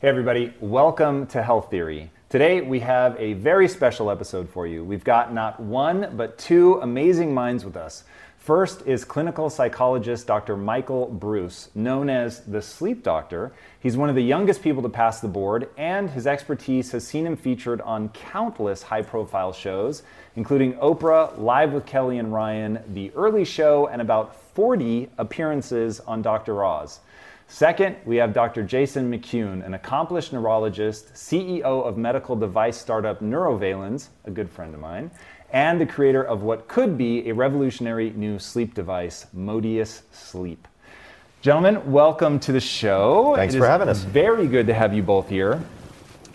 Hey, everybody, welcome to Health Theory. Today, we have a very special episode for you. We've got not one, but two amazing minds with us. First is clinical psychologist Dr. Michael Bruce, known as the Sleep Doctor. He's one of the youngest people to pass the board, and his expertise has seen him featured on countless high profile shows, including Oprah, Live with Kelly and Ryan, The Early Show, and about 40 appearances on Dr. Oz. Second, we have Dr. Jason McKeown, an accomplished neurologist, CEO of medical device startup Neurovalens, a good friend of mine, and the creator of what could be a revolutionary new sleep device, Modius Sleep. Gentlemen, welcome to the show. Thanks It for is having us. Very good to have you both here.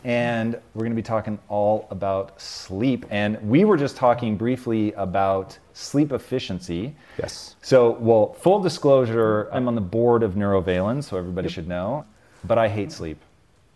And we're going to be talking all about sleep. And we were just talking briefly about sleep efficiency. Yes. So, well, full disclosure, I'm on the board of Neurovalens, so everybody should know, but I hate sleep.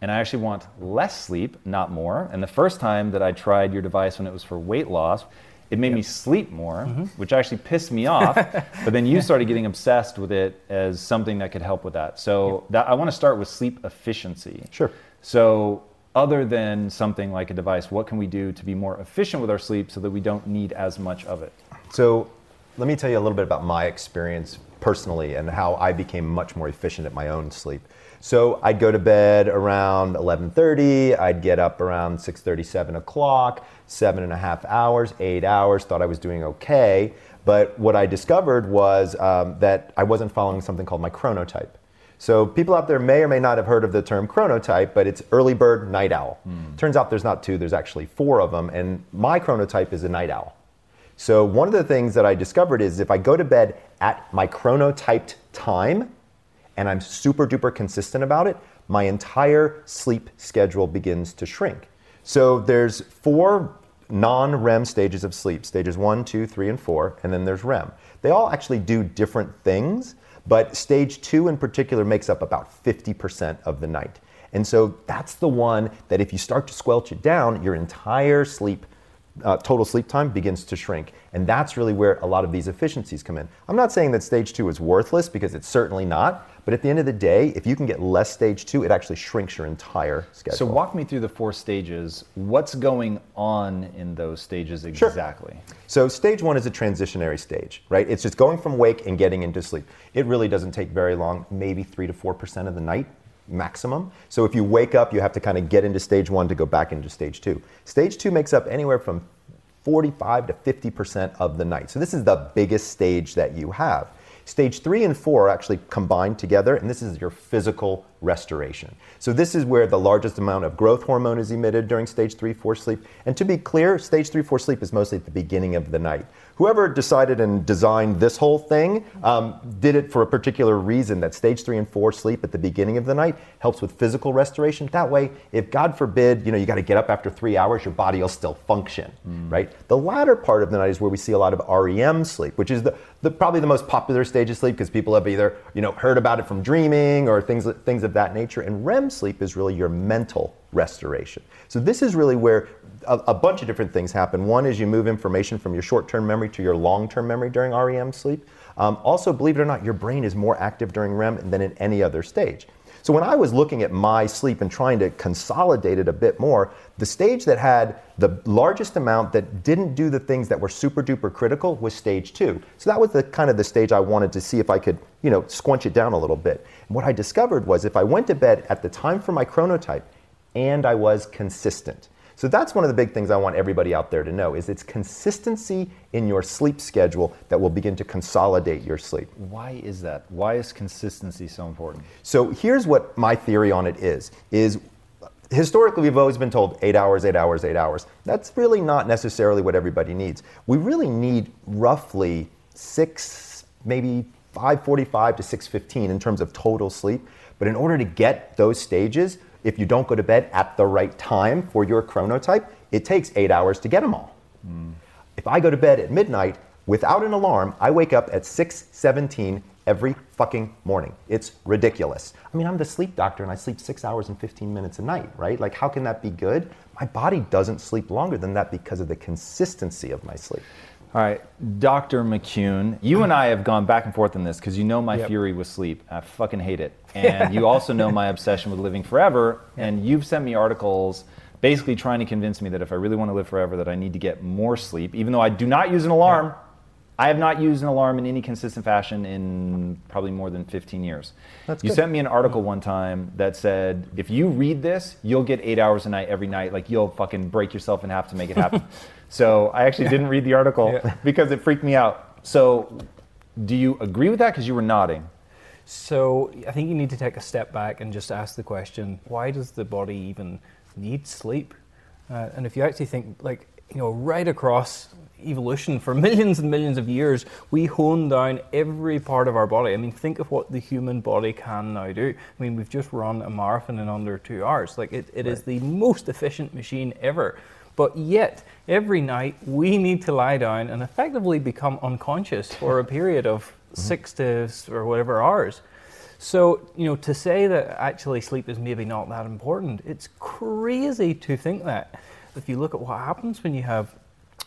And I actually want less sleep, not more. And the first time that I tried your device when it was for weight loss, it made me sleep more, mm-hmm. which actually pissed me off. but then you started getting obsessed with it as something that could help with that. So that, I want to start with sleep efficiency. Sure. So, other than something like a device, what can we do to be more efficient with our sleep so that we don't need as much of it? So let me tell you a little bit about my experience personally and how I became much more efficient at my own sleep. So I'd go to bed around 11:30. I'd get up around 6:30, 7 o'clock, seven and a half hours, eight hours. Thought I was doing okay, but what I discovered was um, that I wasn't following something called my chronotype. So people out there may or may not have heard of the term chronotype, but it's early bird, night owl. Hmm. Turns out there's not two, there's actually four of them, and my chronotype is a night owl. So one of the things that I discovered is if I go to bed at my chronotyped time and I'm super duper consistent about it, my entire sleep schedule begins to shrink. So there's four non-REM stages of sleep, stages one, two, three, and four, and then there's REM. They all actually do different things, but stage two in particular makes up about 50% of the night. And so that's the one that if you start to squelch it down, your entire sleep uh, total sleep time begins to shrink. And that's really where a lot of these efficiencies come in. I'm not saying that stage two is worthless because it's certainly not. But at the end of the day, if you can get less stage two, it actually shrinks your entire schedule. So walk me through the four stages. What's going on in those stages exactly? Sure. So stage one is a transitionary stage, right? It's just going from wake and getting into sleep. It really doesn't take very long, maybe three to four percent of the night maximum. So if you wake up, you have to kind of get into stage one to go back into stage two. Stage two makes up anywhere from 45 to 50 percent of the night. So this is the biggest stage that you have. Stage three and four are actually combined together, and this is your physical restoration. So this is where the largest amount of growth hormone is emitted during stage three, four sleep. And to be clear, stage three, four sleep is mostly at the beginning of the night. Whoever decided and designed this whole thing um, did it for a particular reason that stage three and four sleep at the beginning of the night helps with physical restoration. That way, if God forbid, you know, you got to get up after three hours, your body will still function, right? The latter part of the night is where we see a lot of REM sleep, which is the, the probably the most popular stage of sleep because people have either you know heard about it from dreaming or things things of that nature. And REM sleep is really your mental restoration. So this is really where a, a bunch of different things happen. One is you move information from your short-term memory to your long-term memory during REM sleep. Um, also, believe it or not, your brain is more active during REM than in any other stage. So when I was looking at my sleep and trying to consolidate it a bit more, the stage that had the largest amount that didn't do the things that were super duper critical was stage two. So that was the kind of the stage I wanted to see if I could, you know, squunch it down a little bit. And what I discovered was if I went to bed at the time for my chronotype and I was consistent. So that's one of the big things I want everybody out there to know is it's consistency in your sleep schedule that will begin to consolidate your sleep. Why is that? Why is consistency so important? So here's what my theory on it is is historically we've always been told 8 hours, 8 hours, 8 hours. That's really not necessarily what everybody needs. We really need roughly 6 maybe 545 to 615 in terms of total sleep. But in order to get those stages, if you don't go to bed at the right time for your chronotype, it takes eight hours to get them all. Mm. If I go to bed at midnight without an alarm, I wake up at 6:17 every fucking morning. It's ridiculous. I mean, I'm the sleep doctor and I sleep 6 hours and 15 minutes a night, right? Like how can that be good? My body doesn't sleep longer than that because of the consistency of my sleep. All right, Dr. McKeown, you and I have gone back and forth on this because you know my yep. fury with sleep. I fucking hate it. And you also know my obsession with living forever. And you've sent me articles basically trying to convince me that if I really want to live forever, that I need to get more sleep, even though I do not use an alarm. Yeah. I have not used an alarm in any consistent fashion in probably more than 15 years. That's you good. sent me an article mm-hmm. one time that said if you read this, you'll get eight hours a night every night. Like you'll fucking break yourself in half to make it happen. So I actually didn't read the article yeah. because it freaked me out. So do you agree with that? Because you were nodding. So I think you need to take a step back and just ask the question: Why does the body even need sleep? Uh, and if you actually think, like you know, right across evolution for millions and millions of years, we hone down every part of our body. I mean, think of what the human body can now do. I mean, we've just run a marathon in under two hours. Like, it, it right. is the most efficient machine ever. But yet, every night we need to lie down and effectively become unconscious for a period of mm-hmm. six to or whatever hours. So, you know, to say that actually sleep is maybe not that important, it's crazy to think that. If you look at what happens when you have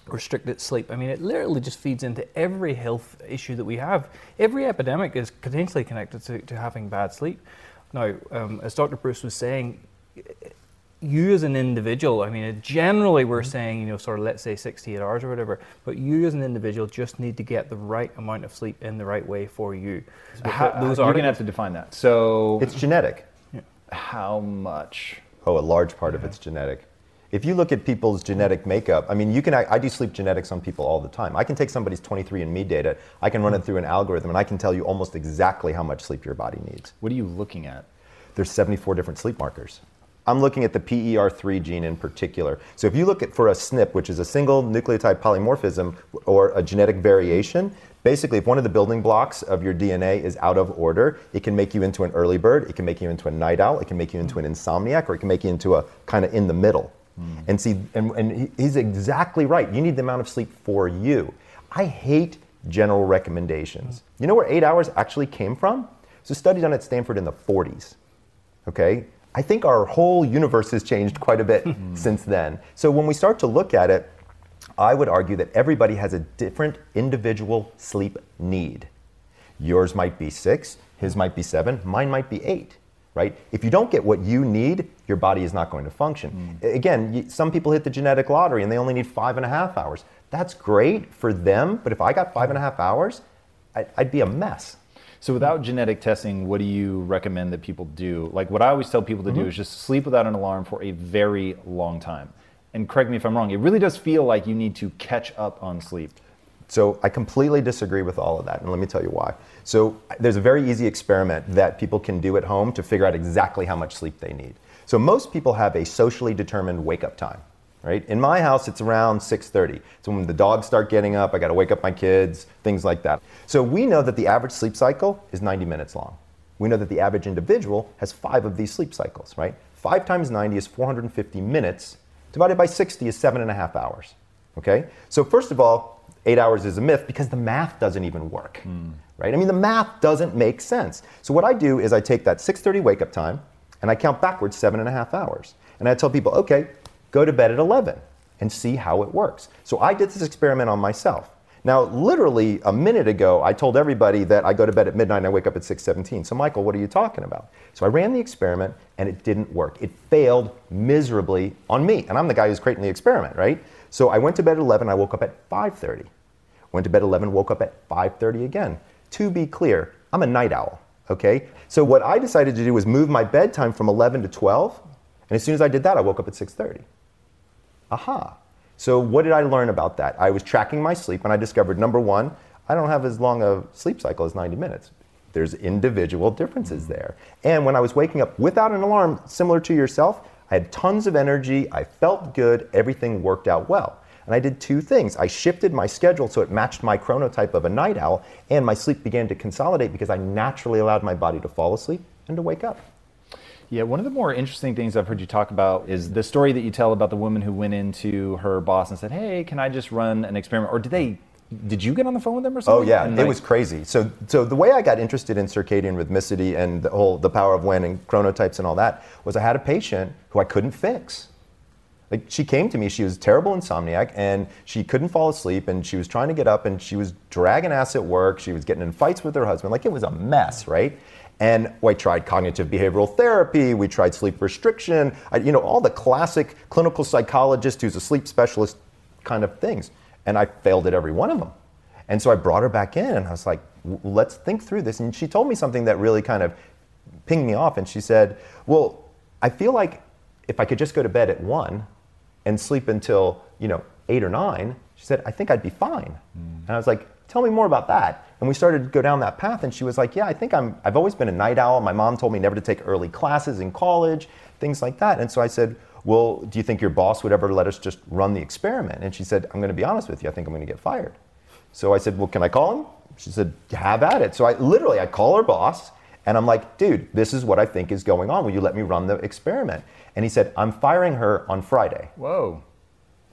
restricted sleep, I mean, it literally just feeds into every health issue that we have. Every epidemic is potentially connected to, to having bad sleep. Now, um, as Dr. Bruce was saying, you as an individual, I mean, generally we're mm-hmm. saying, you know, sort of let's say 68 hours or whatever, but you as an individual just need to get the right amount of sleep in the right way for you. How, those you're going to have to define that. So it's genetic. Yeah. How much? Oh, a large part of it's genetic. If you look at people's genetic makeup, I mean, you can. I do sleep genetics on people all the time. I can take somebody's 23andMe data, I can run it mm-hmm. through an algorithm, and I can tell you almost exactly how much sleep your body needs. What are you looking at? There's 74 different sleep markers. I'm looking at the PER3 gene in particular. So if you look at for a SNP, which is a single nucleotide polymorphism or a genetic variation, basically if one of the building blocks of your DNA is out of order, it can make you into an early bird, it can make you into a night owl, it can make you into an insomniac, or it can make you into a kind of in the middle. Mm. And see, and, and he's exactly right. You need the amount of sleep for you. I hate general recommendations. Mm. You know where eight hours actually came from? It's a study done at Stanford in the 40s. Okay, I think our whole universe has changed quite a bit since then. So when we start to look at it, I would argue that everybody has a different individual sleep need. Yours might be six, his might be seven, mine might be eight, right? If you don't get what you need, your body is not going to function. Mm. Again, some people hit the genetic lottery and they only need five and a half hours. That's great for them, but if I got five and a half hours, I'd, I'd be a mess. So without genetic testing, what do you recommend that people do? Like what I always tell people to mm-hmm. do is just sleep without an alarm for a very long time. And correct me if I'm wrong, it really does feel like you need to catch up on sleep. So I completely disagree with all of that, and let me tell you why. So there's a very easy experiment that people can do at home to figure out exactly how much sleep they need. So most people have a socially determined wake up time right? In my house, it's around 6:30. So when the dogs start getting up, I got to wake up my kids, things like that. So we know that the average sleep cycle is 90 minutes long. We know that the average individual has five of these sleep cycles, right? Five times 90 is 450 minutes. Divided by 60 is seven and a half hours. Okay? So first of all, eight hours is a myth because the math doesn't even work. Mm. Right? I mean, the math doesn't make sense. So what I do is I take that 6:30 wake up time and I count backwards seven and a half hours. And I tell people, okay, go to bed at 11 and see how it works. So I did this experiment on myself. Now, literally a minute ago, I told everybody that I go to bed at midnight and I wake up at 6:17. So, Michael, what are you talking about? So I ran the experiment and it didn't work. It failed miserably on me, and I'm the guy who's creating the experiment, right? So I went to bed at 11. I woke up at 5:30. Went to bed at 11. Woke up at 5:30 again. To be clear, I'm a night owl. Okay. So what I decided to do was move my bedtime from 11 to 12, and as soon as I did that, I woke up at 6:30. Aha. So, what did I learn about that? I was tracking my sleep and I discovered number one, I don't have as long a sleep cycle as 90 minutes. There's individual differences mm. there. And when I was waking up without an alarm, similar to yourself, I had tons of energy, I felt good, everything worked out well. And I did two things. I shifted my schedule so it matched my chronotype of a night owl, and my sleep began to consolidate because I naturally allowed my body to fall asleep and to wake up. Yeah, one of the more interesting things I've heard you talk about is the story that you tell about the woman who went into her boss and said, "Hey, can I just run an experiment?" Or did they? Did you get on the phone with them or oh, something? Oh yeah, And, it like- was crazy. So so the way I got interested in circadian rhythmicity and the whole the power of when and chronotypes and all that was I had a patient who I couldn't fix. Like she came to me, she was a terrible insomniac and she couldn't fall asleep and she was trying to get up and she was dragging ass at work. She was getting in fights with her husband. Like it was a mess, right? And I tried cognitive behavioral therapy. We tried sleep restriction. I, you know, all the classic clinical psychologist who's a sleep specialist kind of things. And I failed at every one of them. And so I brought her back in and I was like, let's think through this. And she told me something that really kind of pinged me off. And she said, well, I feel like if I could just go to bed at one and sleep until, you know, eight or nine, she said, I think I'd be fine. Mm. And I was like, tell me more about that. And we started to go down that path. And she was like, yeah, I think I'm, I've always been a night owl. My mom told me never to take early classes in college, things like that. And so I said, well, do you think your boss would ever let us just run the experiment? And she said, I'm going to be honest with you. I think I'm going to get fired. So I said, well, can I call him? She said, have at it. So I literally, I call her boss and I'm like, dude, this is what I think is going on. Will you let me run the experiment? And he said, I'm firing her on Friday. Whoa.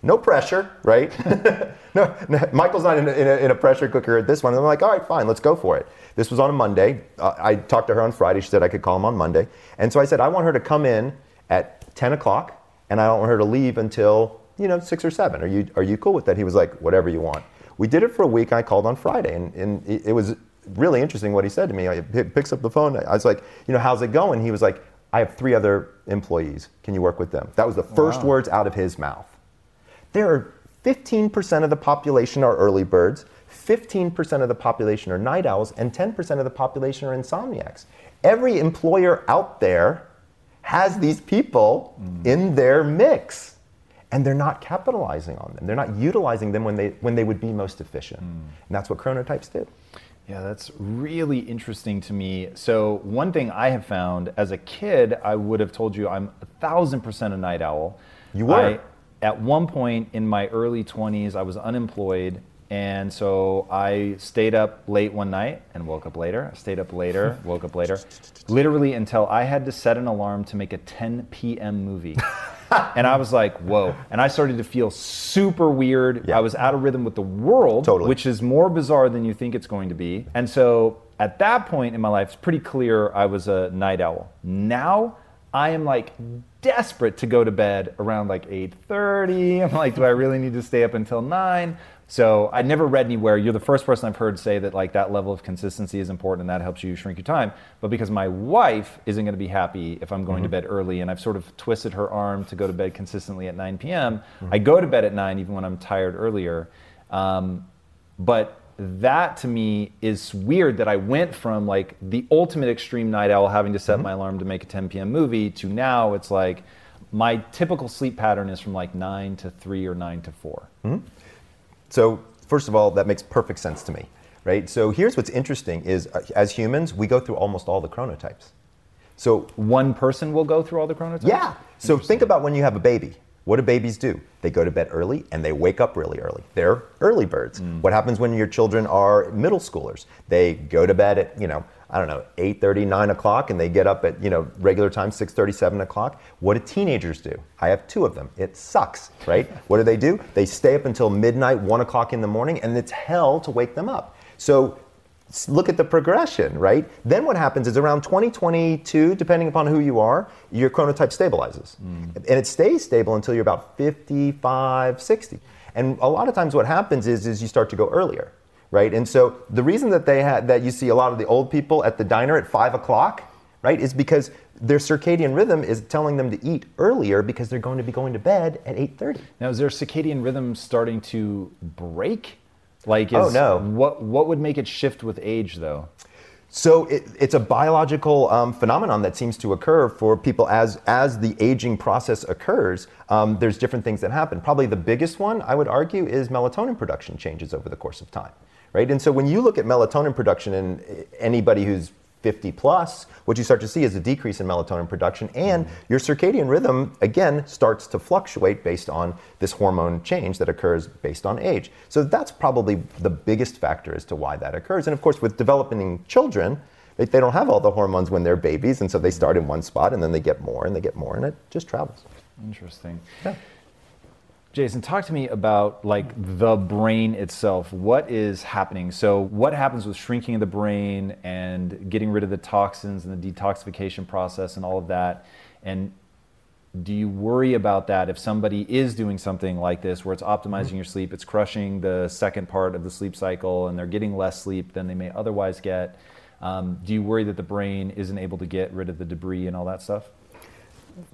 No pressure, right? no, no, Michael's not in a, in, a, in a pressure cooker at this one. And I'm like, all right, fine, let's go for it. This was on a Monday. Uh, I talked to her on Friday. She said I could call him on Monday. And so I said, I want her to come in at 10 o'clock and I don't want her to leave until, you know, six or seven. Are you, are you cool with that? He was like, whatever you want. We did it for a week. I called on Friday and, and it, it was really interesting what he said to me. He picks up the phone. I was like, you know, how's it going? He was like, I have three other employees. Can you work with them? That was the first words out of his mouth. There are 15% of the population are early birds, 15% of the population are night owls, and 10% of the population are insomniacs. Every employer out there has these people mm. in their mix, and they're not capitalizing on them. They're not utilizing them when they, when they would be most efficient. Mm. And that's what chronotypes did. Yeah, that's really interesting to me. So, one thing I have found as a kid, I would have told you I'm a thousand percent a night owl. You were. I, at one point in my early 20s, I was unemployed. And so I stayed up late one night and woke up later. I stayed up later, woke up later, literally until I had to set an alarm to make a 10 p.m. movie. and I was like, whoa. And I started to feel super weird. Yeah. I was out of rhythm with the world, Totally. which is more bizarre than you think it's going to be. And so at that point in my life, it's pretty clear I was a night owl. Now I am like desperate to go to bed around like 8:30. I'm like, do I really need to stay up until 9? So I never read anywhere. You're the first person I've heard say that like that level of consistency is important and that helps you shrink your time. But because my wife isn't going to be happy if I'm going to bed early, and I've sort of twisted her arm to go to bed consistently at 9 p.m. I go to bed at 9 even when I'm tired earlier. Um, but that to me is weird that I went from like the ultimate extreme night owl having to set my alarm to make a 10 p.m. movie to now it's like my typical sleep pattern is from like 9 to 3 or 9 to 4. Hmm. So first of all, that makes perfect sense to me, right? So here's what's interesting is uh, as humans, we go through almost all the chronotypes. So One person will go through all the chronotypes? Yeah. So think about when you have a baby. What do babies do? They go to bed early and they wake up really early. They're early birds. Mm. What happens when your children are middle schoolers? They go to bed at, you know, I don't know, 8.30, 9 o'clock, and they get up at, you know, regular time, 6.30, 7 o'clock. What do teenagers do? I have two of them. It sucks, right? what do they do? They stay up until midnight, 1 o'clock in the morning, and it's hell to wake them up. So look at the progression, right? Then what happens is around 2022, depending upon who you are, your chronotype stabilizes. Mm. And it stays stable until you're about 55, 60. And a lot of times what happens is, is you start to go earlier, right? And so the reason that they had that you see a lot of the old people at the diner at five o'clock, right, is because their circadian rhythm is telling them to eat earlier because they're going to be going to bed at 8.30 Now, is their circadian rhythm starting to break? Like, is, Oh, no. What what would make it shift with age, though? So it, it's a biological um, phenomenon that seems to occur for people as as the aging process occurs. Um, there's different things that happen. Probably the biggest one I would argue is melatonin production changes over the course of time, right? And so when you look at melatonin production in anybody who's 50 plus, what you start to see is a decrease in melatonin production, and your circadian rhythm again starts to fluctuate based on this hormone change that occurs based on age. So that's probably the biggest factor as to why that occurs. And of course, with developing children, they, they don't have all the hormones when they're babies, and so they start in one spot and then they get more and they get more, and it just travels. Interesting. Yeah. Jason, talk to me about like the brain itself. What is happening? So, what happens with shrinking of the brain and getting rid of the toxins and the detoxification process and all of that? And do you worry about that if somebody is doing something like this where it's optimizing your sleep, it's crushing the second part of the sleep cycle, and they're getting less sleep than they may otherwise get? Um, do you worry that the brain isn't able to get rid of the debris and all that stuff?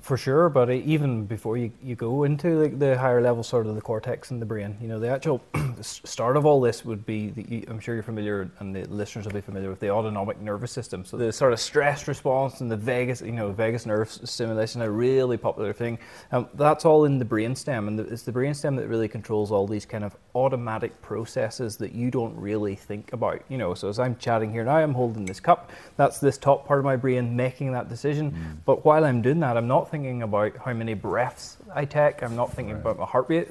For sure, but even before you, you go into like the higher level, sort of the cortex and the brain, you know, the actual start of all this would be, the, I'm sure you're familiar, and the listeners will be familiar with the autonomic nervous system. So the sort of stress response and the vagus, you know, vagus nerve stimulation, a really popular thing. Um, that's all in the brainstem, and the, it's the brainstem that really controls all these kind of automatic processes that you don't really think about. You know, so as I'm chatting here now, I'm holding this cup. That's this top part of my brain making that decision. But while I'm doing that, I'm not thinking about how many breaths I take. I'm not thinking about my heart rate.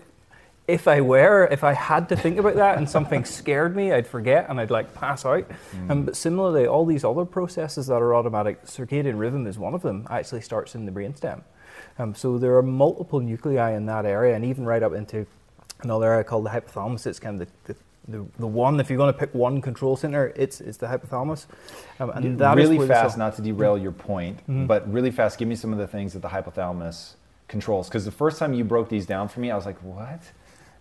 If I were, if I had to think about that and something scared me, I'd forget and I'd like pass out. Um, but similarly, all these other processes that are automatic, circadian rhythm is one of them, actually starts in the brainstem. Um, so there are multiple nuclei in that area, and even right up into another area called the hypothalamus. It's kind of the, the, the, the one, if you're going to pick one control center, it's, it's the hypothalamus. Um, and that is really fast, not to derail your point, but really fast, give me some of the things that the hypothalamus controls. Because the first time you broke these down for me, I was like, what?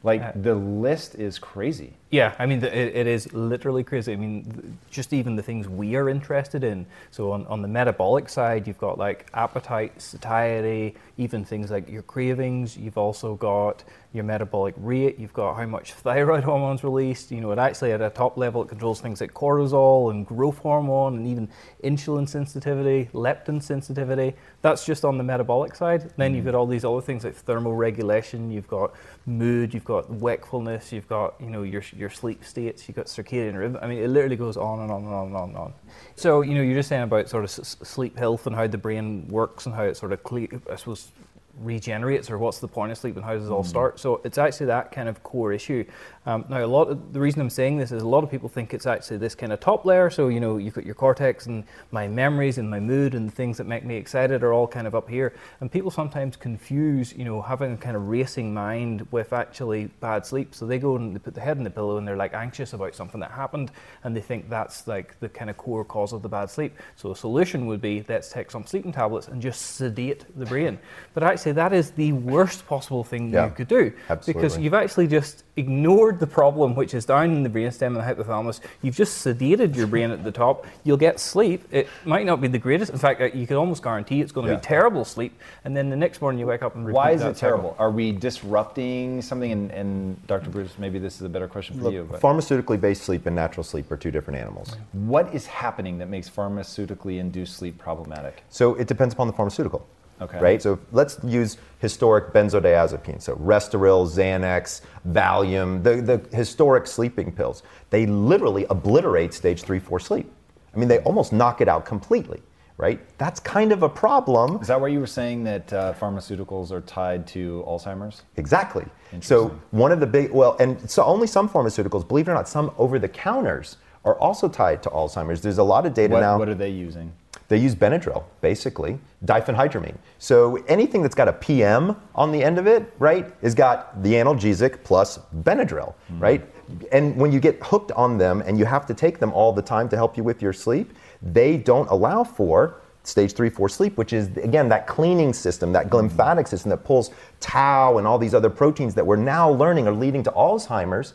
Like the list is crazy. Yeah, I mean, the, it, it is literally crazy. I mean, th- just even the things we are interested in. So, on, on the metabolic side, you've got like appetite, satiety, even things like your cravings. You've also got your metabolic rate. You've got how much thyroid hormones released. You know, it actually at a top level, it controls things like cortisol and growth hormone and even insulin sensitivity, leptin sensitivity. That's just on the metabolic side. Then you've mm. got all these other things like thermoregulation. You've got mood. You've got wakefulness. You've got you know your your sleep states. You've got circadian rhythm. I mean, it literally goes on and on and on and on and on. So you know, you're just saying about sort of s- sleep health and how the brain works and how it sort of cle- I suppose regenerates or what's the point of sleeping? and how does it all mm. start? So it's actually that kind of core issue um, now a lot of the reason i'm saying this is a lot of people think it's actually this kind of top layer. So you know you've got your cortex and my memories and my mood and the things that make me excited are all kind of up here. And people sometimes confuse you know having a kind of racing mind with actually bad sleep. So they go and they put their head in the pillow and they're like anxious about something that happened and they think that's like the kind of core cause of the bad sleep. So a solution would be let's take some sleeping tablets and just sedate the brain. But actually that is the worst possible thing Yeah, you could do because you've actually just ignored the problem which is down in the brainstem and the hypothalamus you've just sedated your brain at the top you'll get sleep it might not be the greatest in fact uh, you can almost guarantee it's going to Yeah. be terrible sleep and then the next morning you wake up and repeat Why is that it cycle. terrible? Are we disrupting something? And, and Dr. Bruce, maybe this is a better question for Look, you. But pharmaceutically based sleep and natural sleep are two different animals. what is happening that makes pharmaceutically induced sleep problematic? So it depends upon the pharmaceutical. Okay. Right? So let's use historic benzodiazepines. So Restoril, Xanax, Valium, the, the historic sleeping pills. They literally obliterate stage three, four sleep. I mean, they almost knock it out completely, right? That's kind of a problem. Is that why you were saying that uh, pharmaceuticals are tied to Alzheimer's? Exactly. So one of the big well, and so only some pharmaceuticals, believe it or not, some over the counters are also tied to Alzheimer's. There's a lot of data What, now. what are they using? They use Benadryl, basically, diphenhydramine. So anything that's got a PM on the end of it, right, has got the analgesic plus Benadryl, mm-hmm. right? And when you get hooked on them and you have to take them all the time to help you with your sleep, they don't allow for stage three, four sleep, which is again that cleaning system, that mm-hmm. glymphatic system that pulls tau and all these other proteins that we're now learning are leading to Alzheimer's,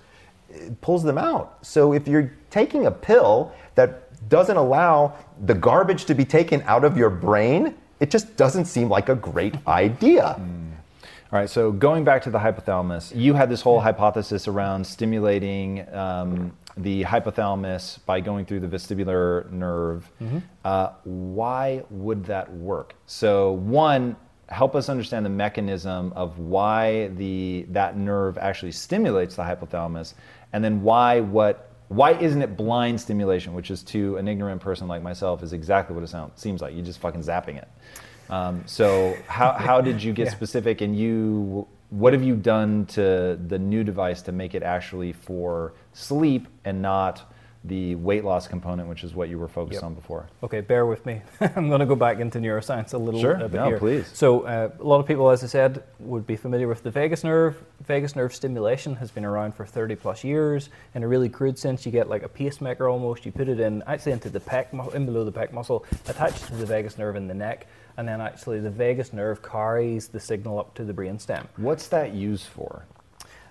it pulls them out. So if you're taking a pill that doesn't allow the garbage to be taken out of your brain, it just doesn't seem like a great idea. All right, so going back to the hypothalamus, you had this whole hypothesis around stimulating um, the hypothalamus by going through the vestibular nerve. Uh, why would that work? So, one, help us understand the mechanism of why the that nerve actually stimulates the hypothalamus, and then why what why isn't it blind stimulation, which is to an ignorant person like myself is exactly what it sounds seems like. You're just fucking zapping it. Um, so how how did you get Yeah. specific, and you what have you done to the new device to make it actually for sleep and not the weight loss component, which is what you were focused Yep. on before? Okay, bear with me. I'm going to go back into neuroscience a little Sure. bit No, here. please. So, uh, a lot of people, as I said, would be familiar with the vagus nerve. Vagus nerve stimulation has been around for 30 plus years. In a really crude sense, you get like a pacemaker almost. You put it in actually into the pec, mu- in below the pec muscle, attached to the vagus nerve in the neck, and then actually the vagus nerve carries the signal up to the brainstem. What's that used for?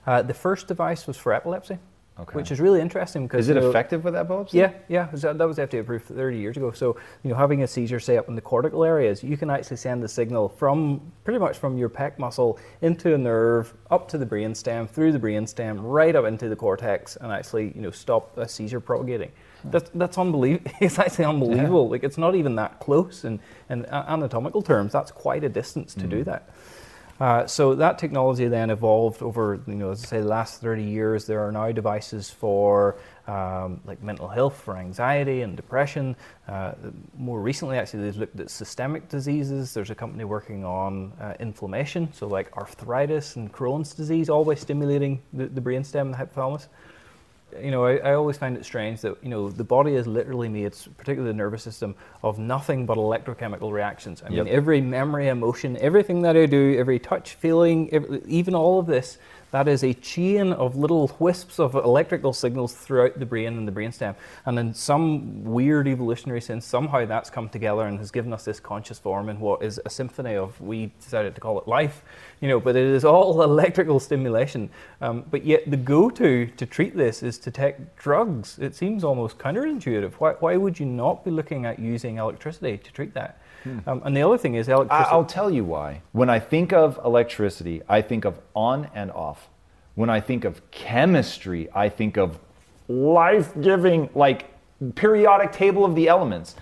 Uh, the first device was for epilepsy, Okay. which is really interesting because Is it you know, effective with epilepsy? Yeah, yeah, it that was FDA approved 30 years ago. So, you know, having a seizure, say, up in the cortical areas, you can actually send the signal from pretty much from your pec muscle into a nerve, up to the brainstem, through the brainstem, right up into the cortex, and actually, you know, stop a seizure propagating. That's, that's unbelievable. It's actually unbelievable. Like, it's not even that close in, in uh, anatomical terms. That's quite a distance to do mm. that. Uh, so that technology then evolved over, you know, as I say, the last 30 years. There are now devices for um, like mental health, for anxiety and depression. Uh, more recently, actually, they've looked at systemic diseases. There's a company working on uh, inflammation, so like arthritis and Crohn's disease, always stimulating the, the brainstem and the hypothalamus you know, I, I always find it strange that, you know, the body is literally made, particularly the nervous system, of nothing but electrochemical reactions. I Yep. mean, every memory, emotion, everything that I do, every touch, feeling, every, even all of this, that is a chain of little wisps of electrical signals throughout the brain and the brainstem. And in some weird evolutionary sense, somehow that's come together and has given us this conscious form in what is a symphony of, we decided to call it life, you know, but it is all electrical stimulation. Um, but yet the go-to to treat this is to take drugs. It seems almost counterintuitive. Why, why would you not be looking at using electricity to treat that? Um, and the other thing is electricity. I'll tell you why. When I think of electricity, I think of on and off. When I think of chemistry, I think of life giving, like periodic table of the elements.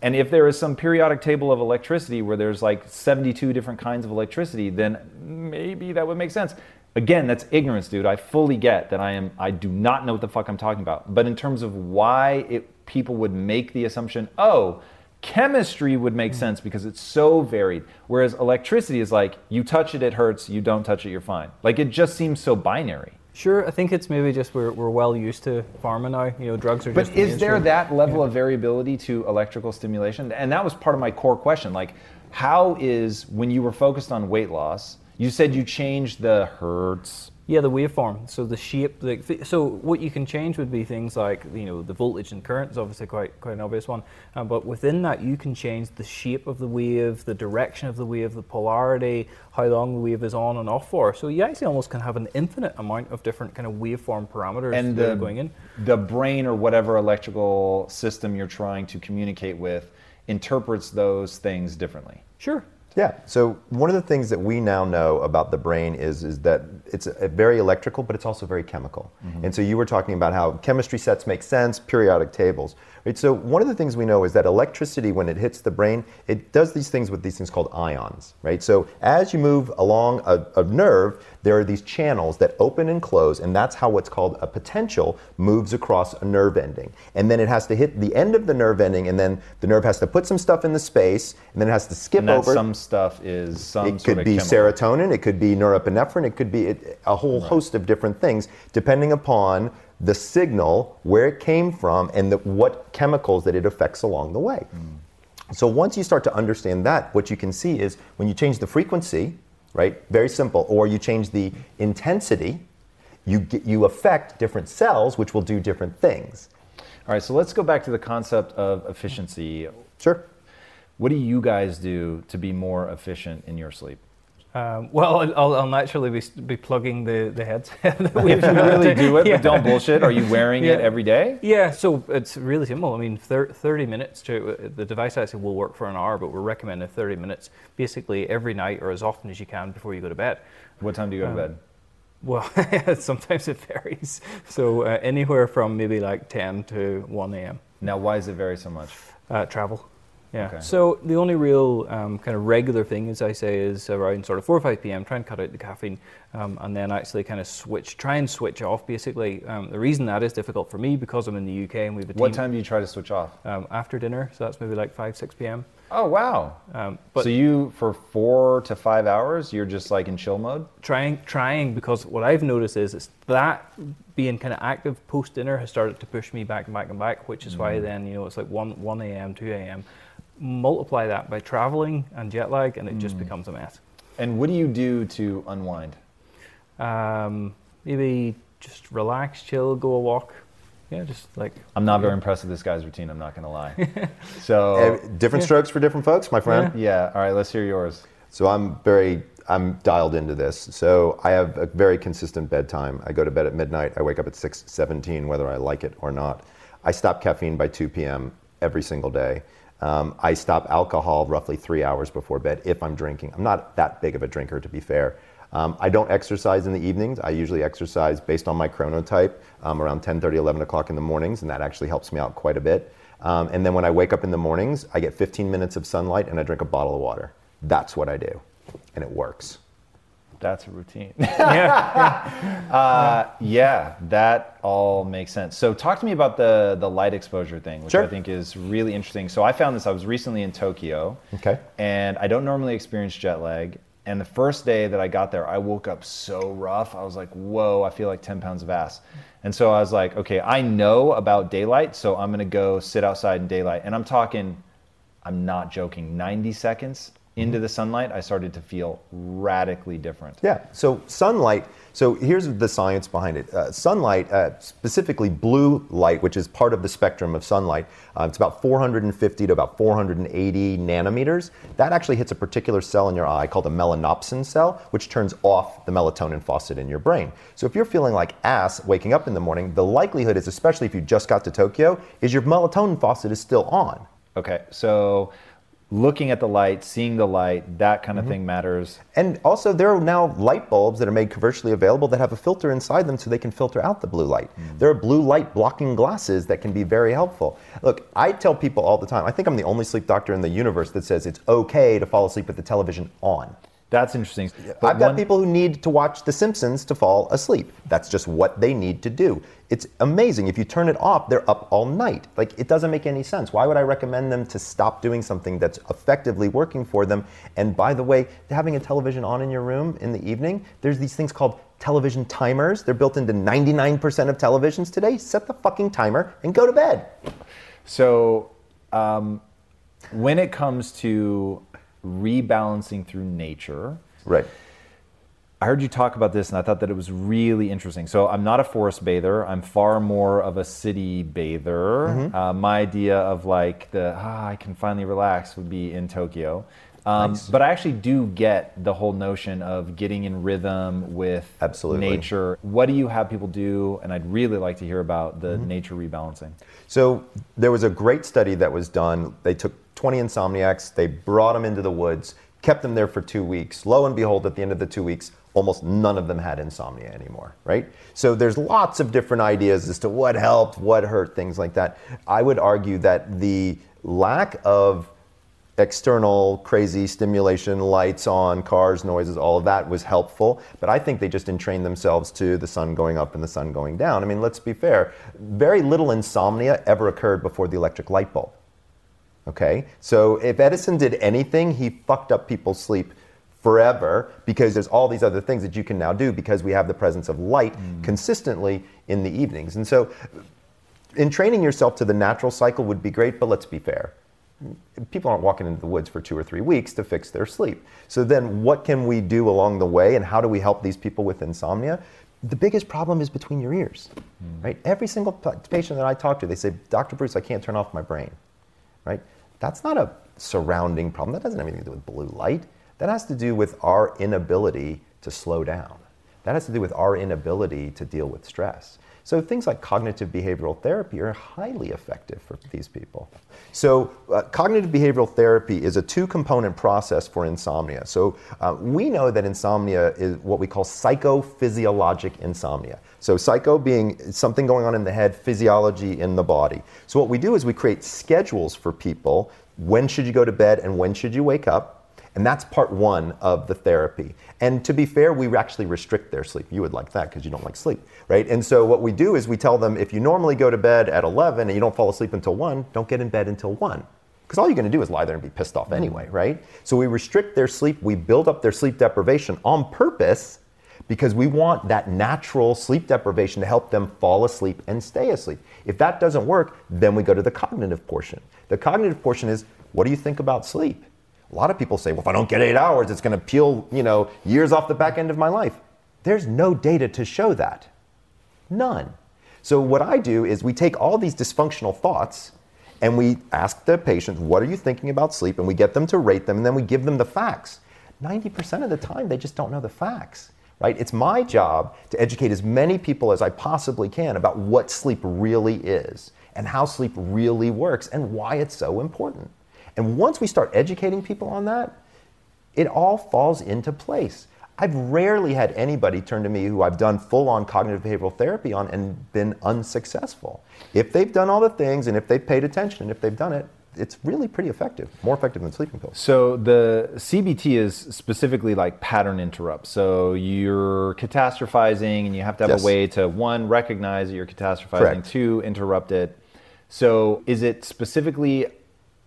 And if there is some periodic table of electricity where there's like 72 different kinds of electricity, then maybe that would make sense. Again, that's ignorance, dude. I fully get that I am I do not know what the fuck I'm talking about. But in terms of why it people would make the assumption, oh, chemistry would make sense because it's so varied. Whereas electricity is like you touch it, it hurts. You don't touch it, you're fine. Like it just seems so binary. Sure, I think it's maybe just we're, we're well used to pharma now. You know, drugs are But just. is there that level of variability to electrical stimulation? And that was part of my core question. Like, how is when you were focused on weight loss? You said you changed the hertz. Yeah, the waveform. So the shape. The, so what you can change would be things like you know the voltage and current is obviously quite quite an obvious one. Um, but within that, you can change the shape of the wave, the direction of the wave, the polarity, how long the wave is on and off for. So you actually almost can have an infinite amount of different kind of waveform parameters and the going in. the brain or whatever electrical system you're trying to communicate with interprets those things differently. Sure. Yeah. So one of the things that we now know about the brain is is that it's a, very electrical, but it's also very chemical. Mm-hmm. And so you were talking about how chemistry sets make sense, periodic tables. Right. So one of the things we know is that electricity, when it hits the brain, it does these things with these things called ions. Right. So as you move along a, a nerve, there are these channels that open and close, and that's how what's called a potential moves across a nerve ending. And then it has to hit the end of the nerve ending, and then the nerve has to put some stuff in the space, and then it has to skip And that over. some stuff is some It sort could of be chemical. serotonin, it could be norepinephrine, it could be it, a whole host of different things, depending upon the signal, where it came from, and the, what chemicals that it affects along the way. Mm. So once you start to understand that, what you can see is when you change the frequency, right? Very simple, or you change the intensity, you get, you affect different cells, which will do different things. All right, so let's go back to the concept of efficiency. Sure. What do you guys do to be more efficient in your sleep? Um, well, I'll, I'll naturally be, be plugging the, the headset. If you really do it, Yeah. but don't bullshit, are you wearing it every day? Yeah, so it's really simple. I mean, thir- 30 minutes to the device actually will work for an hour, but we're recommending 30 minutes basically every night or as often as you can before you go to bed. What time do you go to bed? Well, sometimes it varies. So uh, anywhere from maybe like 10 to 1 a.m. Now, why does it vary so much? Uh, travel. Yeah. Okay. So the only real um, kind of regular thing, as I say, is around sort of 4 or 5 p.m. Try and cut out the caffeine, um, and then actually kind of switch, try and switch off. Basically, um, the reason that is difficult for me because I'm in the UK and we have a team What time do you try to switch off? um, after dinner. So that's maybe like 5, 6 p.m. Oh, wow. Um, but so you, for four to five hours, you're just like in chill mode? trying, trying because what I've noticed is it's that being kind of active post dinner has started to push me back and back and back, which is why then you know it's like 1 1 a.m. 2 a.m. Multiply that by traveling and jet lag, and it just becomes a mess. And what do you do to unwind? Um, maybe just relax, chill, go a walk. Yeah, just like I'm not very impressed with this guy's routine, I'm not going to lie. so, Eh, Different strokes for different folks, my friend. yeah, all right, let's hear yours. So I'm very, I'm dialed into this. So I have a very consistent bedtime. I go to bed at midnight. I wake up at 6:17, whether I like it or not. I stop caffeine by 2 p.m. every single day. Um, I stop alcohol roughly three hours before bed if I'm drinking. I'm not that big of a drinker, to be fair. Um, I don't exercise in the evenings. I usually exercise based on my chronotype um, around 10:30, 11 o'clock in the mornings, and that actually helps me out quite a bit. Um, and then when I wake up in the mornings, I get 15 minutes of sunlight and I drink a bottle of water. That's what I do, and it works. That's a routine. yeah, Uh, yeah, that all makes sense. So, talk to me about the the light exposure thing, which Sure. I think is really interesting. So, I found this. I was recently in Tokyo, Okay. and I don't normally experience jet lag. And the first day that I got there, I woke up so rough. I was like, "Whoa!" I feel like ten pounds of ass. And so I was like, "Okay, I know about daylight, so I'm gonna go sit outside in daylight." And I'm talking, I'm not joking. 90 seconds into the sunlight, I started to feel radically different. Yeah. So sunlight. So here's the science behind it. Uh, sunlight, uh, specifically blue light, which is part of the spectrum of sunlight, uh, it's about 450 to about 480 nanometers. That actually hits a particular cell in your eye called a melanopsin cell, which turns off the melatonin faucet in your brain. So if you're feeling like ass waking up in the morning, the likelihood is, especially if you just got to Tokyo, is your melatonin faucet is still on. Okay, so looking at the light, seeing the light, that kind of mm-hmm. thing matters. And also, there are now light bulbs that are made commercially available that have a filter inside them so they can filter out the blue light. Mm. There are blue light blocking glasses that can be very helpful. Look, I tell people all the time, I think I'm the only sleep doctor in the universe that says it's okay to fall asleep with the television on. That's interesting. I've got one- people who need to watch The Simpsons to fall asleep. That's just what they need to do. It's amazing. If you turn it off, they're up all night. Like, it doesn't make any sense. Why would I recommend them to stop doing something that's effectively working for them? And by the way, having a television on in your room in the evening, there's these things called television timers. They're built into 99% of televisions today. Set the fucking timer and go to bed. So, um, when it comes to rebalancing through nature, Right. I heard you talk about this and I thought that it was really interesting. So, I'm not a forest bather, I'm far more of a city bather. Uh, my idea of like the, ah, I can finally relax would be in Tokyo. Um, But I actually do get the whole notion of getting in rhythm with Absolutely. nature. What do you have people do? And I'd really like to hear about the nature rebalancing. So there was a great study that was done. They took 20 insomniacs, they brought them into the woods, kept them there for two weeks. Lo and behold, at the end of the two weeks, almost none of them had insomnia anymore, right? So there's lots of different ideas as to what helped, what hurt, things like that. I would argue that the lack of external crazy stimulation, lights on, cars, noises, all of that was helpful. But I think they just entrained themselves to the sun going up and the sun going down. I mean, let's be fair. Very little insomnia ever occurred before the electric light bulb. Okay? So if Edison did anything, he fucked up people's sleep forever because there's all these other things that you can now do because we have the presence of light mm. consistently in the evenings. And so in training yourself to the natural cycle would be great, but let's be fair people aren't walking into the woods for two or three weeks to fix their sleep. So then what can we do along the way and how do we help these people with insomnia? The biggest problem is between your ears, hmm. right? Every single patient that I talk to, they say, Dr. Bruce, I can't turn off my brain, right? That's not a surrounding problem. That doesn't have anything to do with blue light. That has to do with our inability to slow down. That has to do with our inability to deal with stress. So things like cognitive behavioral therapy are highly effective for these people. So uh, cognitive behavioral therapy is a two-component process for insomnia. So uh, we know that insomnia is what we call psychophysiologic insomnia. So psycho being something going on in the head, physiology in the body. So what we do is we create schedules for people. When should you go to bed and when should you wake up? And that's part one of the therapy. And to be fair, we actually restrict their sleep. You would like that because you don't like sleep, right? And so what we do is we tell them if you normally go to bed at 11 and you don't fall asleep until 1, don't get in bed until 1. Because all you're going to do is lie there and be pissed off mm-hmm. anyway, right? So we restrict their sleep, we build up their sleep deprivation on purpose because we want that natural sleep deprivation to help them fall asleep and stay asleep. If that doesn't work, then we go to the cognitive portion. The cognitive portion is what do you think about sleep? A lot of people say, well, if I don't get eight hours, it's going to peel, you know, years off the back end of my life. There's no data to show that. None. So what I do is we take all these dysfunctional thoughts and we ask the patients, what are you thinking about sleep? And we get them to rate them and then we give them the facts. 90% of the time, they just don't know the facts. Right? It's my job to educate as many people as I possibly can about what sleep really is and how sleep really works and why it's so important. And once we start educating people on that, it all falls into place. I've rarely had anybody turn to me who I've done full on cognitive behavioral therapy on and been unsuccessful. If they've done all the things and if they've paid attention and if they've done it, it's really pretty effective, more effective than sleeping pills. So the CBT is specifically like pattern interrupt. So you're catastrophizing and you have to have yes. a way to one recognize that you're catastrophizing, Correct. two interrupt it. So is it specifically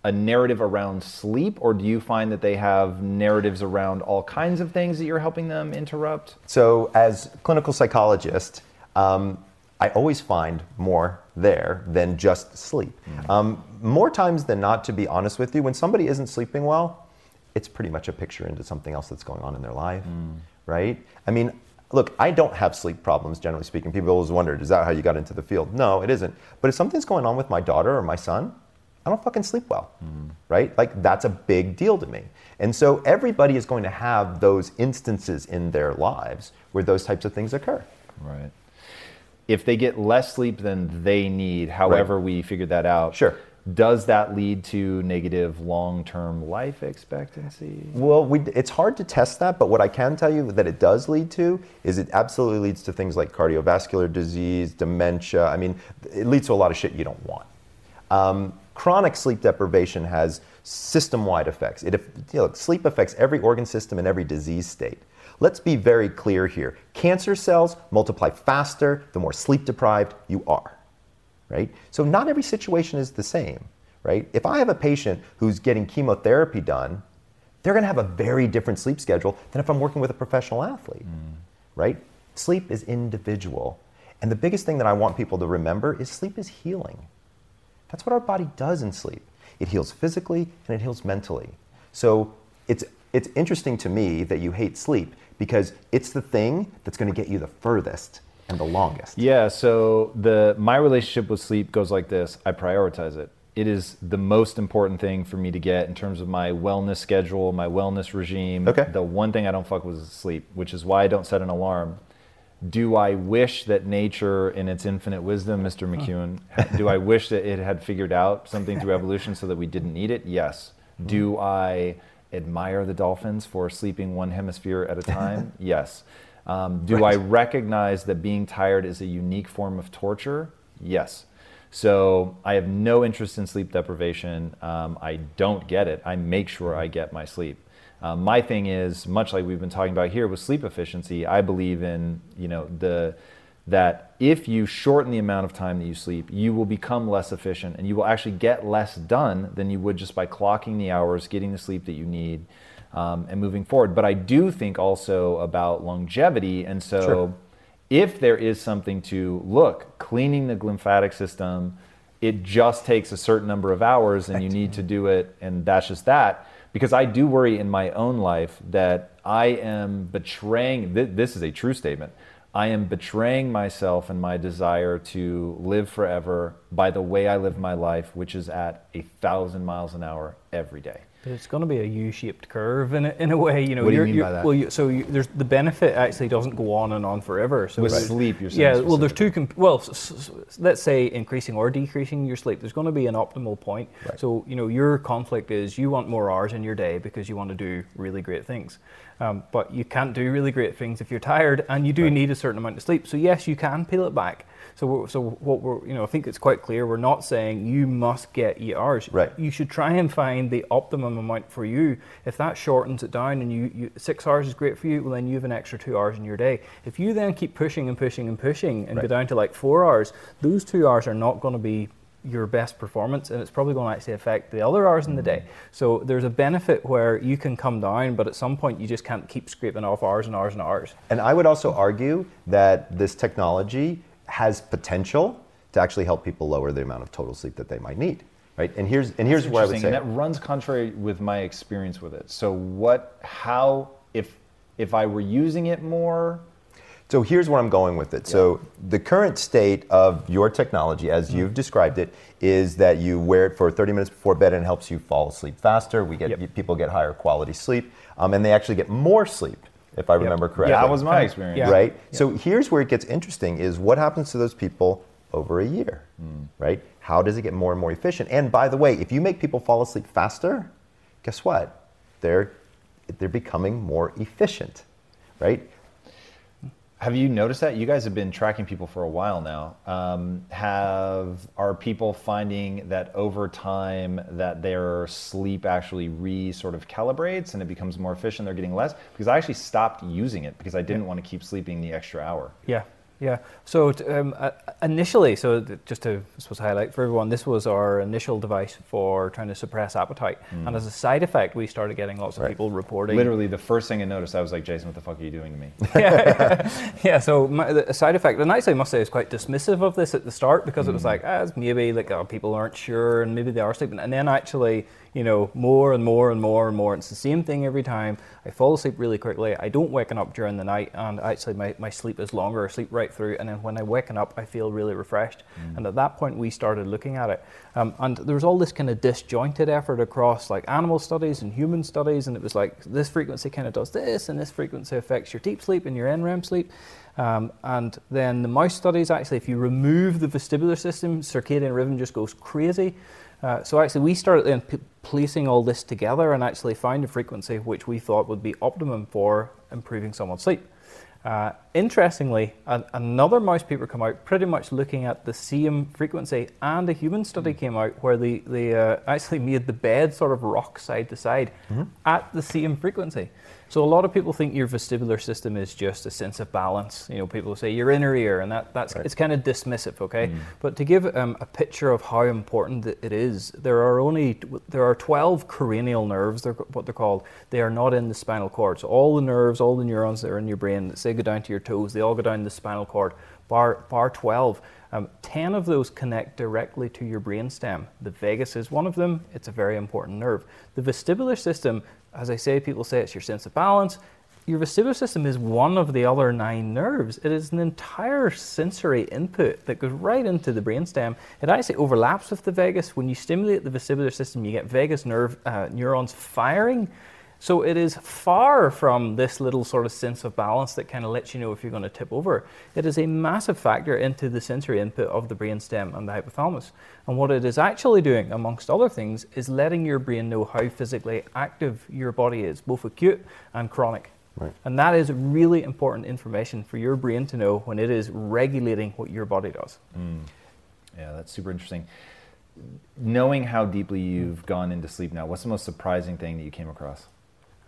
a narrative around sleep, or do you find that they have narratives around all kinds of things that you're helping them interrupt? So, as clinical psychologist, um, I always find more there than just sleep. Mm. Um, more times than not, to be honest with you, when somebody isn't sleeping well, it's pretty much a picture into something else that's going on in their life, mm. right? I mean, look, I don't have sleep problems, generally speaking. People always wondered, is that how you got into the field? No, it isn't. But if something's going on with my daughter or my son, I don't fucking sleep well, mm. right? Like that's a big deal to me. And so everybody is going to have those instances in their lives where those types of things occur. Right. If they get less sleep than they need, however right. we figured that out, sure. Does that lead to negative long-term life expectancy? Well, we, it's hard to test that, but what I can tell you that it does lead to is it absolutely leads to things like cardiovascular disease, dementia. I mean, it leads to a lot of shit you don't want. Um, Chronic sleep deprivation has system wide effects. It, you know, sleep affects every organ system and every disease state. Let's be very clear here. Cancer cells multiply faster the more sleep deprived you are. Right? So not every situation is the same, right? If I have a patient who's getting chemotherapy done, they're going to have a very different sleep schedule than if I'm working with a professional athlete. Mm. Right? Sleep is individual. And the biggest thing that I want people to remember is sleep is healing. That's what our body does in sleep. It heals physically and it heals mentally. So it's, it's interesting to me that you hate sleep because it's the thing that's going to get you the furthest and the longest. Yeah, so the my relationship with sleep goes like this. I prioritize it. It is the most important thing for me to get in terms of my wellness schedule, my wellness regime. Okay. The one thing I don't fuck with is sleep, which is why I don't set an alarm do I wish that nature, in its infinite wisdom, Mr. McKeown, do I wish that it had figured out something through evolution so that we didn't need it? Yes. Do I admire the dolphins for sleeping one hemisphere at a time? yes. Um, do right. I recognize that being tired is a unique form of torture? Yes. So I have no interest in sleep deprivation. Um, I don't get it. I make sure I get my sleep. Um, my thing is, much like we've been talking about here with sleep efficiency, I believe in you know the that if you shorten the amount of time that you sleep, you will become less efficient and you will actually get less done than you would just by clocking the hours, getting the sleep that you need, um, and moving forward. But I do think also about longevity, and so. Sure. If there is something to look, cleaning the lymphatic system, it just takes a certain number of hours and you need to do it, and that's just that because I do worry in my own life that I am betraying. Th- this is a true statement. I am betraying myself and my desire to live forever by the way I live my life, which is at a thousand miles an hour every day. It's going to be a U-shaped curve in a, in a way, you know. What do you mean by that? Well, you, so you, there's the benefit actually doesn't go on and on forever. So With there's- sleep, you're saying yeah. Well, there's two. Comp- well, s- s- s- let's say increasing or decreasing your sleep. There's going to be an optimal point. Right. So you know your conflict is you want more hours in your day because you want to do really great things. Um, but you can't do really great things if you're tired, and you do need a certain amount of sleep. So yes, you can peel it back. So, we're, so what we're, you know, I think it's quite clear. We're not saying you must get eight hours. Right. You should try and find the optimum amount for you. If that shortens it down, and you, you six hours is great for you, well then you have an extra two hours in your day. If you then keep pushing and pushing and pushing and go down to like four hours, those two hours are not going to be your best performance and it's probably going to actually affect the other hours in the day. Mm-hmm. So there's a benefit where you can come down, but at some point you just can't keep scraping off hours and hours and hours. And I would also argue that this technology has potential to actually help people lower the amount of total sleep that they might need. Right? And here's and here's what I would say. And that runs contrary with my experience with it. So what? How? If if I were using it more, So here's where I'm going with it. So the current state of your technology, as Mm. you've described it, is that you wear it for 30 minutes before bed and it helps you fall asleep faster. We get Yep. people get higher quality sleep, um, and they actually get more sleep, if I remember correctly. that was my experience. Yeah. Right. So here's where it gets interesting: is what happens to those people over a year, Hmm. right? How does it get more and more efficient? And by the way, if you make people fall asleep faster, guess what? They're they're becoming more efficient, right? Have you noticed that? You guys have been tracking people for a while now. Um, have are people finding that over time that their sleep actually re sort of calibrates and it becomes more efficient? They're getting less because I actually stopped using it because I didn't want to keep sleeping the extra hour. Yeah, yeah. So um, uh, initially, so just to I suppose highlight for everyone, this was our initial device for trying to suppress appetite, and as a side effect, we started getting lots of Right. people reporting. Literally, the first thing I noticed, I was like, Jason, what the fuck are you doing to me? yeah, Yeah. so my, the side effect, and actually I must say I was quite dismissive of this at the start because it was like, ah, maybe like oh, people aren't sure and maybe they are sleeping. And then actually, you know, more and more and more and more. It's the same thing every time. I fall asleep really quickly. I don't waken up during the night and actually my, my sleep is longer. I sleep right through. And then when I waken up, I feel really refreshed. And at that point, we started looking at it. Um, and there was all this kind of disjointed effort across like animal studies and human studies. And it was like, this frequency kind of does this and this frequency affects your deep sleep and your NREM sleep. Um, and then the mouse studies, actually, if you remove the vestibular system, circadian rhythm just goes crazy. Uh, so actually, we started then p- placing all this together and actually found a frequency which we thought would be optimum for improving someone's sleep. Uh, interestingly, a- another mouse paper came out pretty much looking at the same frequency, and a human study came out where they, they uh, actually made the bed sort of rock side to side at the same frequency. So a lot of people think your vestibular system is just a sense of balance. You know, people say your inner ear, and that, that's it's kind of dismissive, okay? But to give um, a picture of how important it is, there are only there are 12 cranial nerves. They're what they're called. They are not in the spinal cord. So all the nerves, all the neurons that are in your brain, that say go down to your toes, they all go down the spinal cord. Bar bar 12. Um, 10 of those connect directly to your brainstem. The vagus is one of them. It's a very important nerve. The vestibular system, as I say, people say it's your sense of balance. Your vestibular system is one of the other nine nerves. It is an entire sensory input that goes right into the brainstem. It actually overlaps with the vagus. When you stimulate the vestibular system, you get vagus nerve uh, neurons firing. So it is far from this little sort of sense of balance that kind of lets you know if you're going to tip over. It is a massive factor into the sensory input of the brainstem and the hypothalamus. And what it is actually doing, amongst other things, is letting your brain know how physically active your body is, both acute and chronic. Right. And that is really important information for your brain to know when it is regulating what your body does. Mm. Yeah, that's super interesting. Knowing how deeply you've gone into sleep now, what's the most surprising thing that you came across?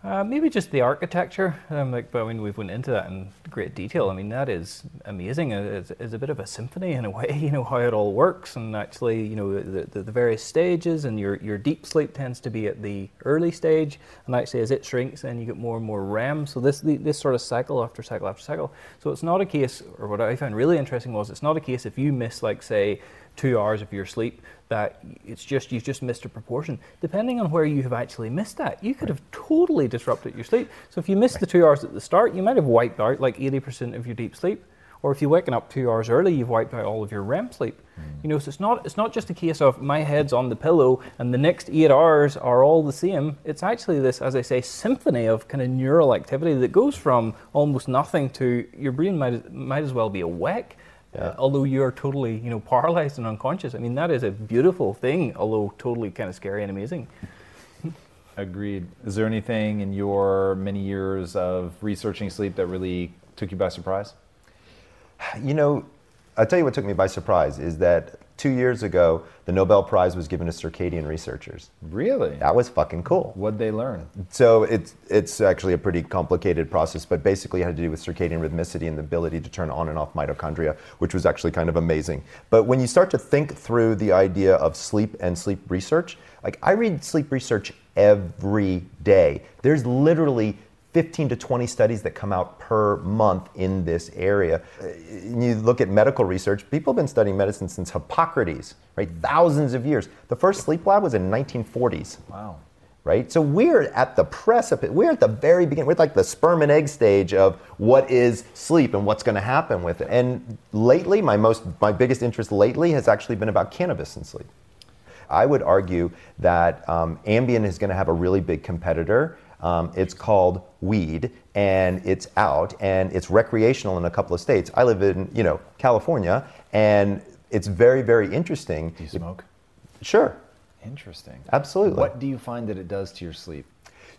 Uh, maybe just the architecture. Um, like, but I mean, we've went into that in great detail. I mean, that is amazing. It's, it's a bit of a symphony in a way. You know how it all works, and actually, you know, the, the, the various stages. And your your deep sleep tends to be at the early stage, and actually, as it shrinks, then you get more and more REM. So this this sort of cycle after cycle after cycle. So it's not a case, or what I found really interesting was, it's not a case if you miss, like, say, two hours of your sleep that it's just you've just missed a proportion depending on where you have actually missed that you could have totally disrupted your sleep so if you missed the two hours at the start you might have wiped out like 80% of your deep sleep Or if you're waking up two hours early, you've wiped out all of your REM sleep. Mm. You know, so it's not it's not just a case of my head's on the pillow and the next eight hours are all the same. It's actually this, as I say, symphony of kind of neural activity that goes from almost nothing to your brain might might as well be awake. Uh, although you're totally, you know, paralyzed and unconscious. I mean, that is a beautiful thing, although totally kind of scary and amazing. Agreed. Is there anything in your many years of researching sleep that really took you by surprise? You know, I'll tell you what took me by surprise is that two years ago, the Nobel Prize was given to circadian researchers. Really? That was fucking cool. What'd they learn? So it's it's actually a pretty complicated process, but basically it had to do with circadian rhythmicity and the ability to turn on and off mitochondria, which was actually kind of amazing. But when you start to think through the idea of sleep and sleep research, like I read sleep research every day. There's literally 15 to 20 studies that come out per month in this area. You look at medical research, people have been studying medicine since Hippocrates, right? Thousands of years. The first sleep lab was in 1940s Wow. right? So we're at the precipice, we're at the very beginning, we're like the sperm and egg stage of what is sleep and what's going to happen with it. And lately, my most, my biggest interest lately has actually been about cannabis and sleep. I would argue that um, Ambien is going to have a really big competitor. Um, it's called weed, and it's out, and it's recreational in a couple of states. I live in, you know, California, and it's very, very interesting. Do you smoke? Sure, Interesting. Absolutely. What do you find that it does to your sleep?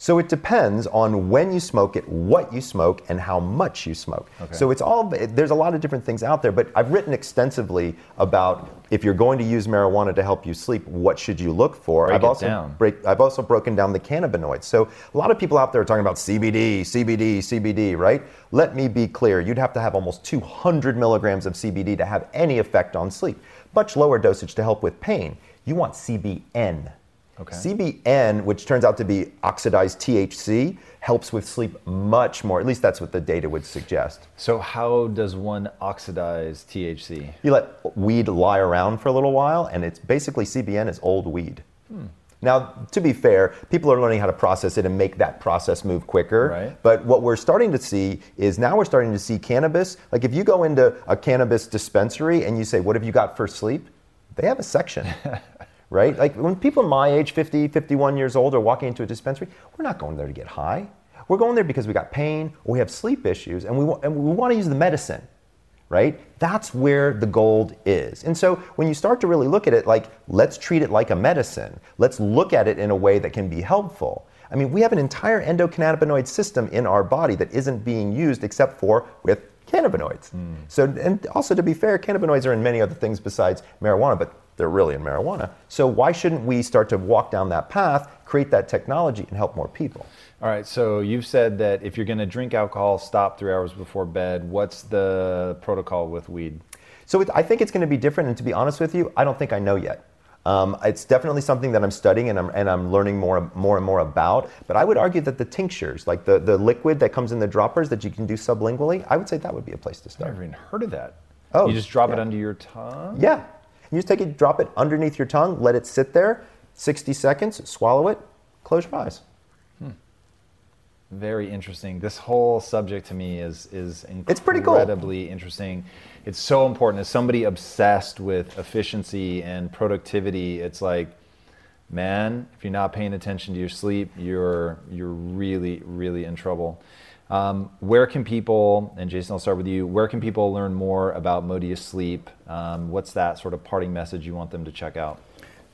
So it depends on when you smoke it, what you smoke, and how much you smoke. Okay. So it's all there's a lot of different things out there, but I've written extensively about if you're going to use marijuana to help you sleep, what should you look for? Break I've also down. break I've also broken down the cannabinoids. So a lot of people out there are talking about CBD, CBD, CBD, right? Let me be clear. You'd have to have almost 200 milligrams of CBD to have any effect on sleep. Much lower dosage to help with pain. You want CBN. Okay. CBN, which turns out to be oxidized THC, helps with sleep much more. At least that's what the data would suggest. So, how does one oxidize THC? You let weed lie around for a little while, and it's basically CBN is old weed. Hmm. Now, to be fair, people are learning how to process it and make that process move quicker. Right. But what we're starting to see is now we're starting to see cannabis. Like if you go into a cannabis dispensary and you say, What have you got for sleep? They have a section. right? Like when people my age, 50, 51 years old, are walking into a dispensary, we're not going there to get high. We're going there because we got pain or we have sleep issues and we, wa- and we want to use the medicine right? That's where the gold is. And so when you start to really look at it, like, let's treat it like a medicine. Let's look at it in a way that can be helpful. I mean, we have an entire endocannabinoid system in our body that isn't being used except for with cannabinoids. Hmm. So, and also to be fair, cannabinoids are in many other things besides marijuana, but they're really in marijuana. So why shouldn't we start to walk down that path, create that technology, and help more people? All right, so you've said that if you're going to drink alcohol, stop three hours before bed. What's the protocol with weed? So it, I think it's going to be different, and to be honest with you, I don't think I know yet. Um, it's definitely something that I'm studying and I'm, and I'm learning more, more and more about. But I would argue that the tinctures, like the, the liquid that comes in the droppers that you can do sublingually, I would say that would be a place to start. I've never even heard of that. Oh, you just drop it under your tongue? Yeah. You just take it, drop it underneath your tongue, let it sit there, 60 seconds, swallow it, close your eyes. Hmm. Very interesting. This whole subject to me is is It's pretty cool. incredibly interesting. It's so important. As somebody obsessed with efficiency and productivity, it's like, man, if you're not paying attention to your sleep, you're you're really really in trouble. Um, where can people and Jason, I'll start with you. Where can people learn more about Modius Sleep? Um, what's that sort of parting message you want them to check out?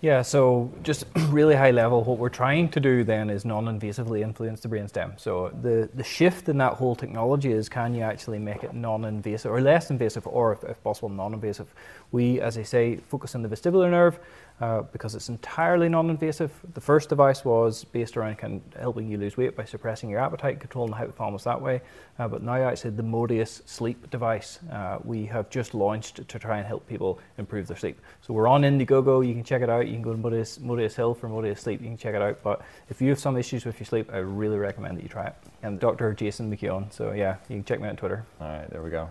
Yeah, so just really high level, what we're trying to do then is non-invasively influence the brainstem. So the, the shift in that whole technology is can you actually make it non-invasive or less invasive or if, if possible non-invasive. We, as I say, focus on the vestibular nerve uh, because it's entirely non-invasive. The first device was based around kind of helping you lose weight by suppressing your appetite, controlling the hypothalamus that way. Uh, but now actually the Modius sleep device uh, we have just launched to try and help people improve their sleep. So we're on Indiegogo. You can check it out. You can go to Modius, Modius Health for Modius Sleep. You can check it out. But if you have some issues with your sleep, I really recommend that you try it. And Dr. Jason McKeown. So yeah, you can check me out on Twitter. All right, there we go.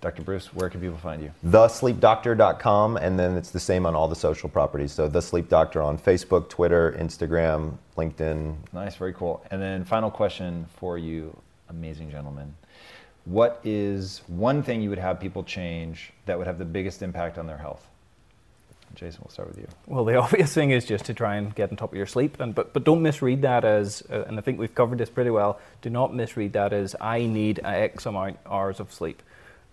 Dr. Breus, where can people find you? thesleepdoctor.com and then it's the same on all the social properties so the sleep doctor on facebook twitter instagram linkedin Nice, very cool. And then final question for you, amazing gentlemen. what is one thing you would have people change that would have the biggest impact on their health? Jason, we'll start with you. Well, the obvious thing is just to try and get on top of your sleep, and but but don't misread that as, uh, and I think we've covered this pretty well. Do not misread that as I need X amount hours of sleep.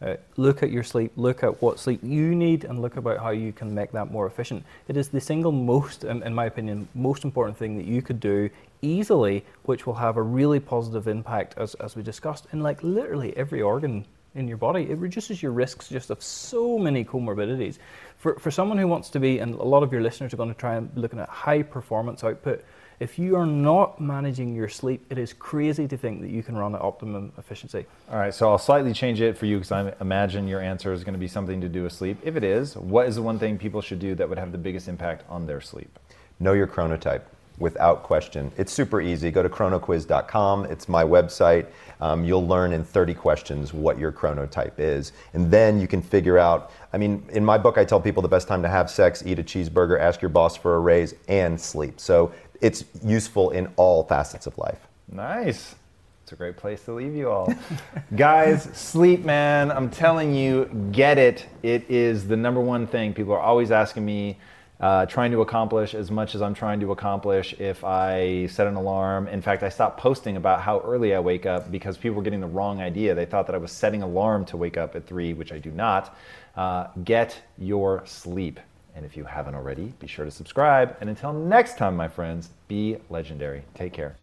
Uh, look at your sleep, look at what sleep you need, and look about how you can make that more efficient. It is the single most, in, in my opinion, most important thing that you could do easily, which will have a really positive impact, as, as we discussed, in like literally every organ in your body. It reduces your risks just of so many comorbidities. For, for someone who wants to be, and a lot of your listeners are going to try and looking at high performance output, if you are not managing your sleep, it is crazy to think that you can run at optimum efficiency. All right, so I'll slightly change it for you because I imagine your answer is going to be something to do with sleep. If it is, what is the one thing people should do that would have the biggest impact on their sleep? Know your chronotype without question. It's super easy. Go to chronoquiz.com. It's my website. Um, you'll learn in 30 questions what your chronotype is. And then you can figure out. I mean, in my book, I tell people the best time to have sex, eat a cheeseburger, ask your boss for a raise, and sleep. So it's useful in all facets of life. Nice. It's a great place to leave you all. Guys, sleep, man. I'm telling you, get it. It is the number one thing. People are always asking me, uh, trying to accomplish as much as I'm trying to accomplish if I set an alarm. In fact, I stopped posting about how early I wake up because people were getting the wrong idea. They thought that I was setting alarm to wake up at 3, which I do not. Uh, get your sleep. And if you haven't already, be sure to subscribe. And until next time, my friends, be legendary. Take care.